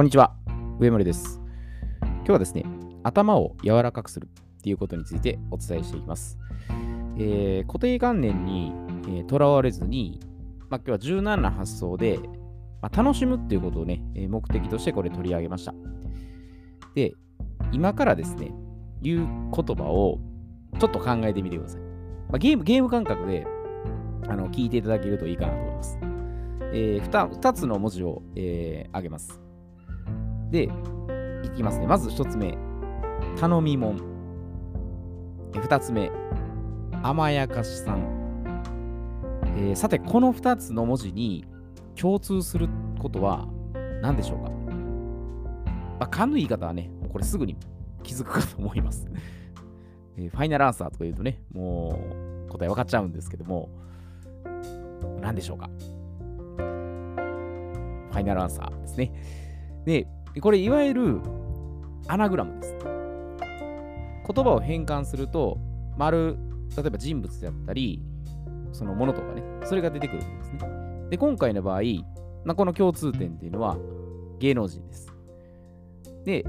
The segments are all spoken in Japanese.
こんにちは、上森です。今日はですね、頭を柔らかくするっていうことについてお伝えしていきます。えー固定観念にとら、われずに、ま、今日は柔軟な発想で、ま、楽しむっていうことをね、え目的としてこれ取り上げました。で、今からですね、言う言葉をちょっと考えてみてください。ま、ゲーム、ゲーム感覚であの聞いていただけるといいかなと思います。え 2, つの文字を、えー、げます。で、いきますね。まず1つ目、頼みもん。2つ目、甘やかしさん。えーさて、この2つの文字に共通することは何でしょうか、まあ、勘の言い方はね、これすぐに気づくかと思います。えーファイナルアンサーとか言うとね、もう答え分かっちゃうんですけども、何でしょうか？ファイナルアンサーですね。で、これいわゆるアナグラムです。言葉を変換すると、丸、例えば人物であったり、そのものとかね、それが出てくるんですね。で、今回の場合、まあ、この共通点っていうのは芸能人です。で、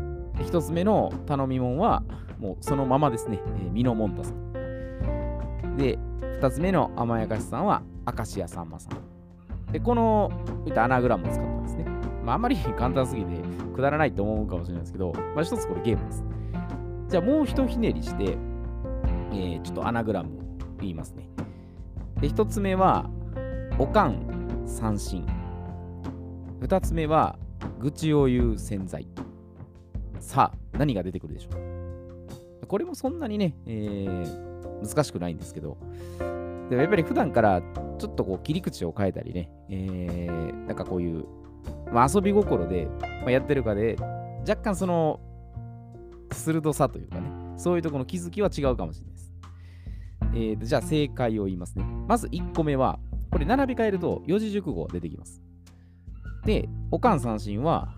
一つ目の頼みもんは、もうそのままですね、えー、ミノモンタさん。で、二つ目の甘やかしさんは、明石家さんまさん。で、この、いったアナグラムを使ったんですね。まあ、あまり 簡単すぎて、くだらないと思うかもしれないですけど、まあ、一つこれゲームです。じゃあもう一ひねりして、えーちょっとアナグラムを言いますね。で、一つ目は、おかん三振。二つ目は、愚痴を言う洗剤。さあ、何が出てくるでしょうこれもそんなにね、えー難しくないんですけど、でもやっぱり普段からちょっとこう切り口を変えたりね、えーなんかこういう、まあ、遊び心で、ま、やってるかで、若干その鋭さというかね、そういうとこの気づきは違うかもしれないです。えーとじゃあ正解を言いますね。まず1個目は、これ並び替えると四字熟語出てきます。で、おかん三振は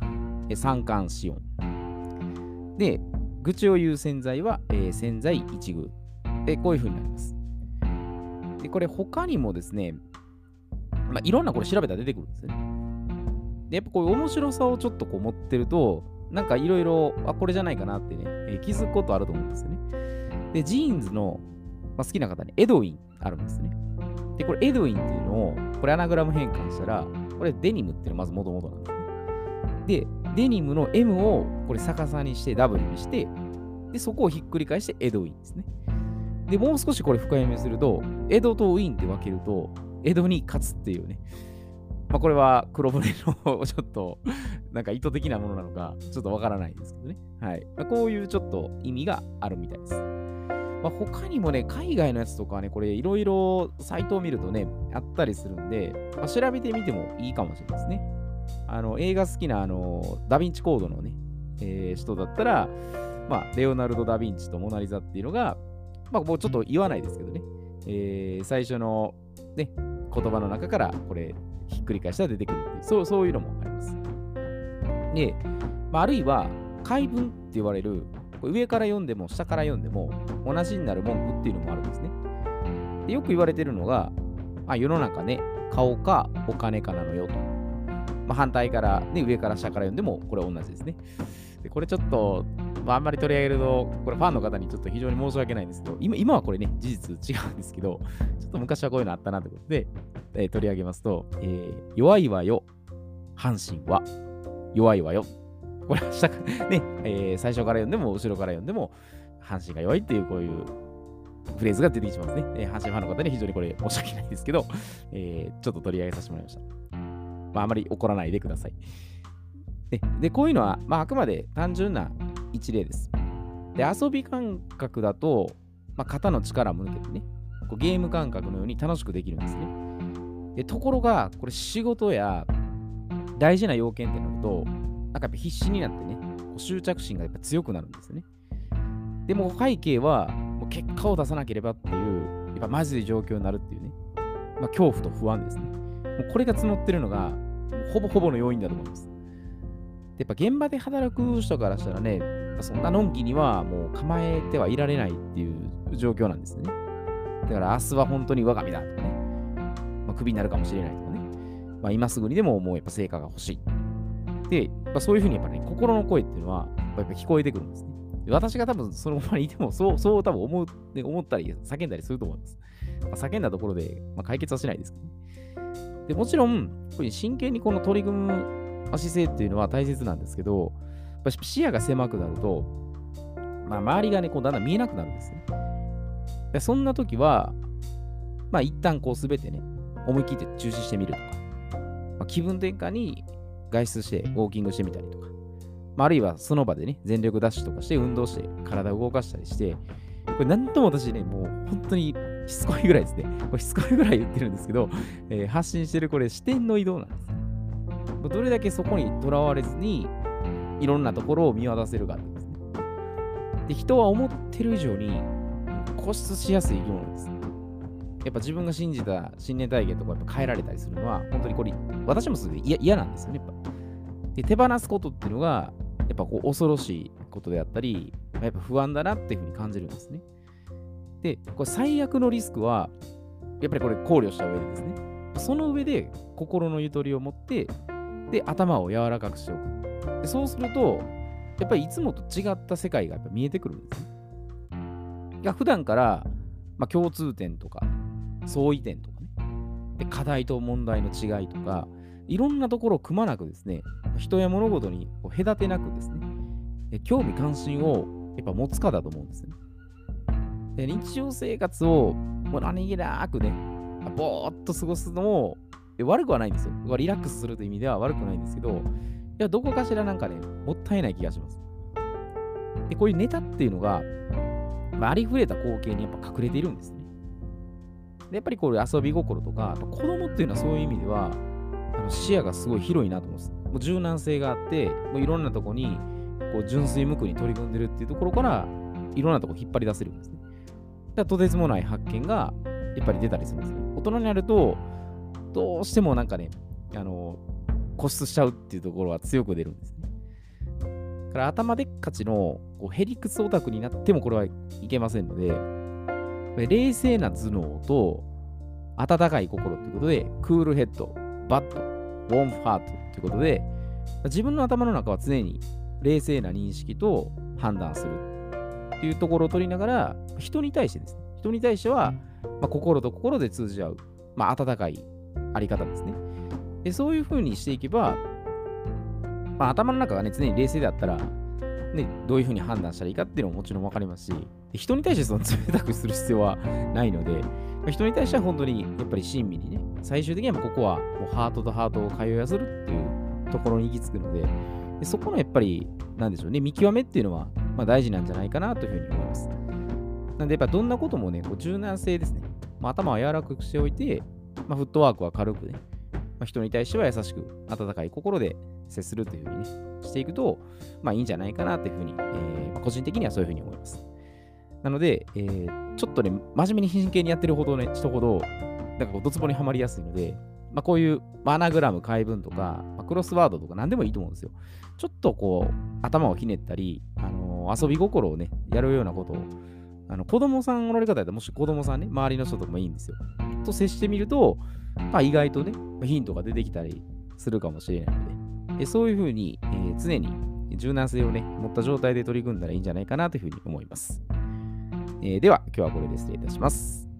え三冠四音。で、愚痴を言う洗剤は、えー洗剤一遇。で、こういう風になります。で、これ他にもですね、まあ、いろんなこれ調べたら出てくるんですね。で、やっぱこういう面白さをちょっとこう持ってると、なんかいろいろ、あ、これじゃないかなってね、えー気づくことあると思うんですよね。で、ジーンズの、まあ、好きな方にエドウィンあるんですね。で、これエドウィンっていうのを、これアナグラム変換したら、これデニムっていうのはまず元々なんですね。で、デニムの M をこれ逆さにして W にして、で、そこをひっくり返してエドウィンですね。で、もう少しこれ深読みすると、エドと win って分けると、エドに勝つっていうね。まあ、これは黒船の ちょっと、なんか意図的なものなのか、ちょっとわからないですけどね。はい。まあ、こういうちょっと意味があるみたいです。まあ、他にもね、海外のやつとかね、これいろいろサイトを見るとね、あったりするんで、まあ、調べてみてもいいかもしれないですね。あの、映画好きな、あの、ダヴィンチコードのね、えー人だったら、まあ、レオナルド・ダ・ヴィンチとモナ・リザっていうのが、まあ、もうちょっと言わないですけどね、えー最初の、ね、言葉の中からこれ、ひっくり返したら出てくるっていう、そうそういうのもあります。で、まあ、あるいは、解文って言われる、上から読んでも下から読んでも同じになる文句っていうのもあるんですね。でよく言われてるのが、まあ、世の中ね、顔かお金かなのよと。まあ、反対から、ね、上から下から読んでもこれ同じですね。でこれちょっと、まあ、んまり取り上げると、これファンの方にちょっと非常に申し訳ないんですけど、今今はこれね、事実違うんですけど、ちょっと昔はこういうのあったなということで、えー取り上げますと、えー弱いわよ、阪神は弱いわよ。これは下から、ね、えー最初から読んでも、後ろから読んでも、阪神が弱いっていうこういうフレーズが出てきてますね。えー阪神ファンの方に非常にこれ申し訳ないですけど、えーちょっと取り上げさせてもらいました。まあ、あまり怒らないでください。で、でこういうのは、まあ、あくまで単純な一例です。で、遊び感覚だと、まあ、肩の力を抜けてね、こうゲーム感覚のように楽しくできるんですね。で、ところが、これ仕事や大事な要件ってなると、なんかやっぱ必死になってね、こう執着心がやっぱ強くなるんですよね。でも背景は、もう結果を出さなければっていう、やっぱマジで状況になるっていうね、まあ、恐怖と不安ですね。もうこれが募ってるのが、ほぼほぼの要因だと思います。でやっぱ現場で働く人からしたらね、そんなのんきにはもう構えてはいられないっていう状況なんですね。だから明日は本当に我が身だとかね、まあ、クビになるかもしれないとかね、まあ、今すぐにでももうやっぱ成果が欲しいってで、まあ、そういうふうにやっぱり、ね、心の声っていうのは、やっぱ聞こえてくるんですね。私が多分その場にいても、そう、そう多分思う、思ったり、叫んだりすると思います。まあ、叫んだところで、まあ、解決はしないですけどね。でもちろん、真剣にこの取り組む姿勢っていうのは大切なんですけど、やっぱ視野が狭くなると、まあ、周りがね、こうだんだん見えなくなるんですね。でそんな時は、まあ一旦こうすべてね、思い切って中止してみるとか、まあ、気分転換に外出してウォーキングしてみたりとか、まあ、あるいはその場でね、全力ダッシュとかして運動して体を動かしたりして、これなんとも私ね、もう本当にしつこいぐらいですね。これしつこいぐらい言ってるんですけど、えー、発信してるこれ視点の移動なんです。どれだけそこにとらわれずに、いろんなところを見渡せるかですね。で、人は思ってる以上に固執しやすい生き物です。やっぱ自分が信じた信念体験とかやっぱ変えられたりするのは、本当にこれ、私もすぐ嫌なんですよね、やっぱ。で、手放すことっていうのが、やっぱこう恐ろしいことであったり、やっぱ不安だなっていうふうに感じるんですね。で、これ最悪のリスクは、やっぱりこれ考慮した上でですね、その上で心のゆとりを持って、で、頭を柔らかくしておく。でそうすると、やっぱりいつもと違った世界がやっぱ見えてくるんですね。いや、普段から、まあ、共通点とか、相違点とかね、で課題と問題の違いとか、いろんなところをくまなくですね、人や物事に隔てなくですね、興味関心をやっぱ持つかだと思うんですね。で日常生活をもう何気なくね、ぼーっと過ごすのも悪くはないんですよ。リラックスするという意味では悪くないんですけど、いや、どこかしらなんかね、もったいない気がします。で、こういうネタっていうのが、まあ、ありふれた光景にやっぱ隠れているんですね。でやっぱりこれ遊び心とか、子供っていうのはそういう意味では、あの視野がすごい広いなと思うんです。もう柔軟性があって、もういろんなとこにこう純粋無垢に取り組んでるっていうところから、いろんなとこ引っ張り出せるんですね。だとてつもない発見がやっぱり出たりするんですね。大人になると、どうしてもなんかね、あの、固執しちゃうっていうところは強く出るんですね。だから頭でっかちのこうヘリクスオタクになってもこれはいけませんので、冷静な頭脳と温かい心ということで、クールヘッド、バッド、ウォームハートということで、自分の頭の中は常に冷静な認識と判断するっていうところを取りながら、人に対してですね、人に対しては、まあ、心と心で通じ合う、まあ、温かいあり方ですね。でそういうふうにしていけば、まあ、頭の中がね、常に冷静だったら、ね、どういうふうに判断したらいいかっていうのももちろん分かりますし、人に対してその冷たくする必要はないので、人に対しては本当にやっぱり親身にね、最終的にはここはもうハートとハートを通いやするっていうところに行き着くので、でそこのやっぱり、なんでしょうね、見極めっていうのは、まあ、大事なんじゃないかなというふうに思います。なんでやっぱどんなこともね、こう柔軟性ですね、まあ、頭を柔らかくしておいて、まあ、フットワークは軽くね、まあ、人に対しては優しく、温かい心で接するというふうにね、していくと、まあいいんじゃないかなというふうに、えー、個人的にはそういうふうに思います。なので、えー、ちょっとね、真面目に真剣にやってるほどね、人ほど、なんかこう、ドツボにはまりやすいので、まあ、こういうアナグラム、解文とか、まあ、クロスワードとか何でもいいと思うんですよ。ちょっとこう、頭をひねったり、あのー、遊び心をね、やるようなことを、あの子供さんおられ方やったら、もし子供さんね、周りの人とかもいいんですよ。と接してみると、まあ、意外とね、ヒントが出てきたりするかもしれないので、えそういうふうに、えー、常に柔軟性をね、持った状態で取り組んだらいいんじゃないかなというふうに思います。えー、では、今日はこれで失礼いたします。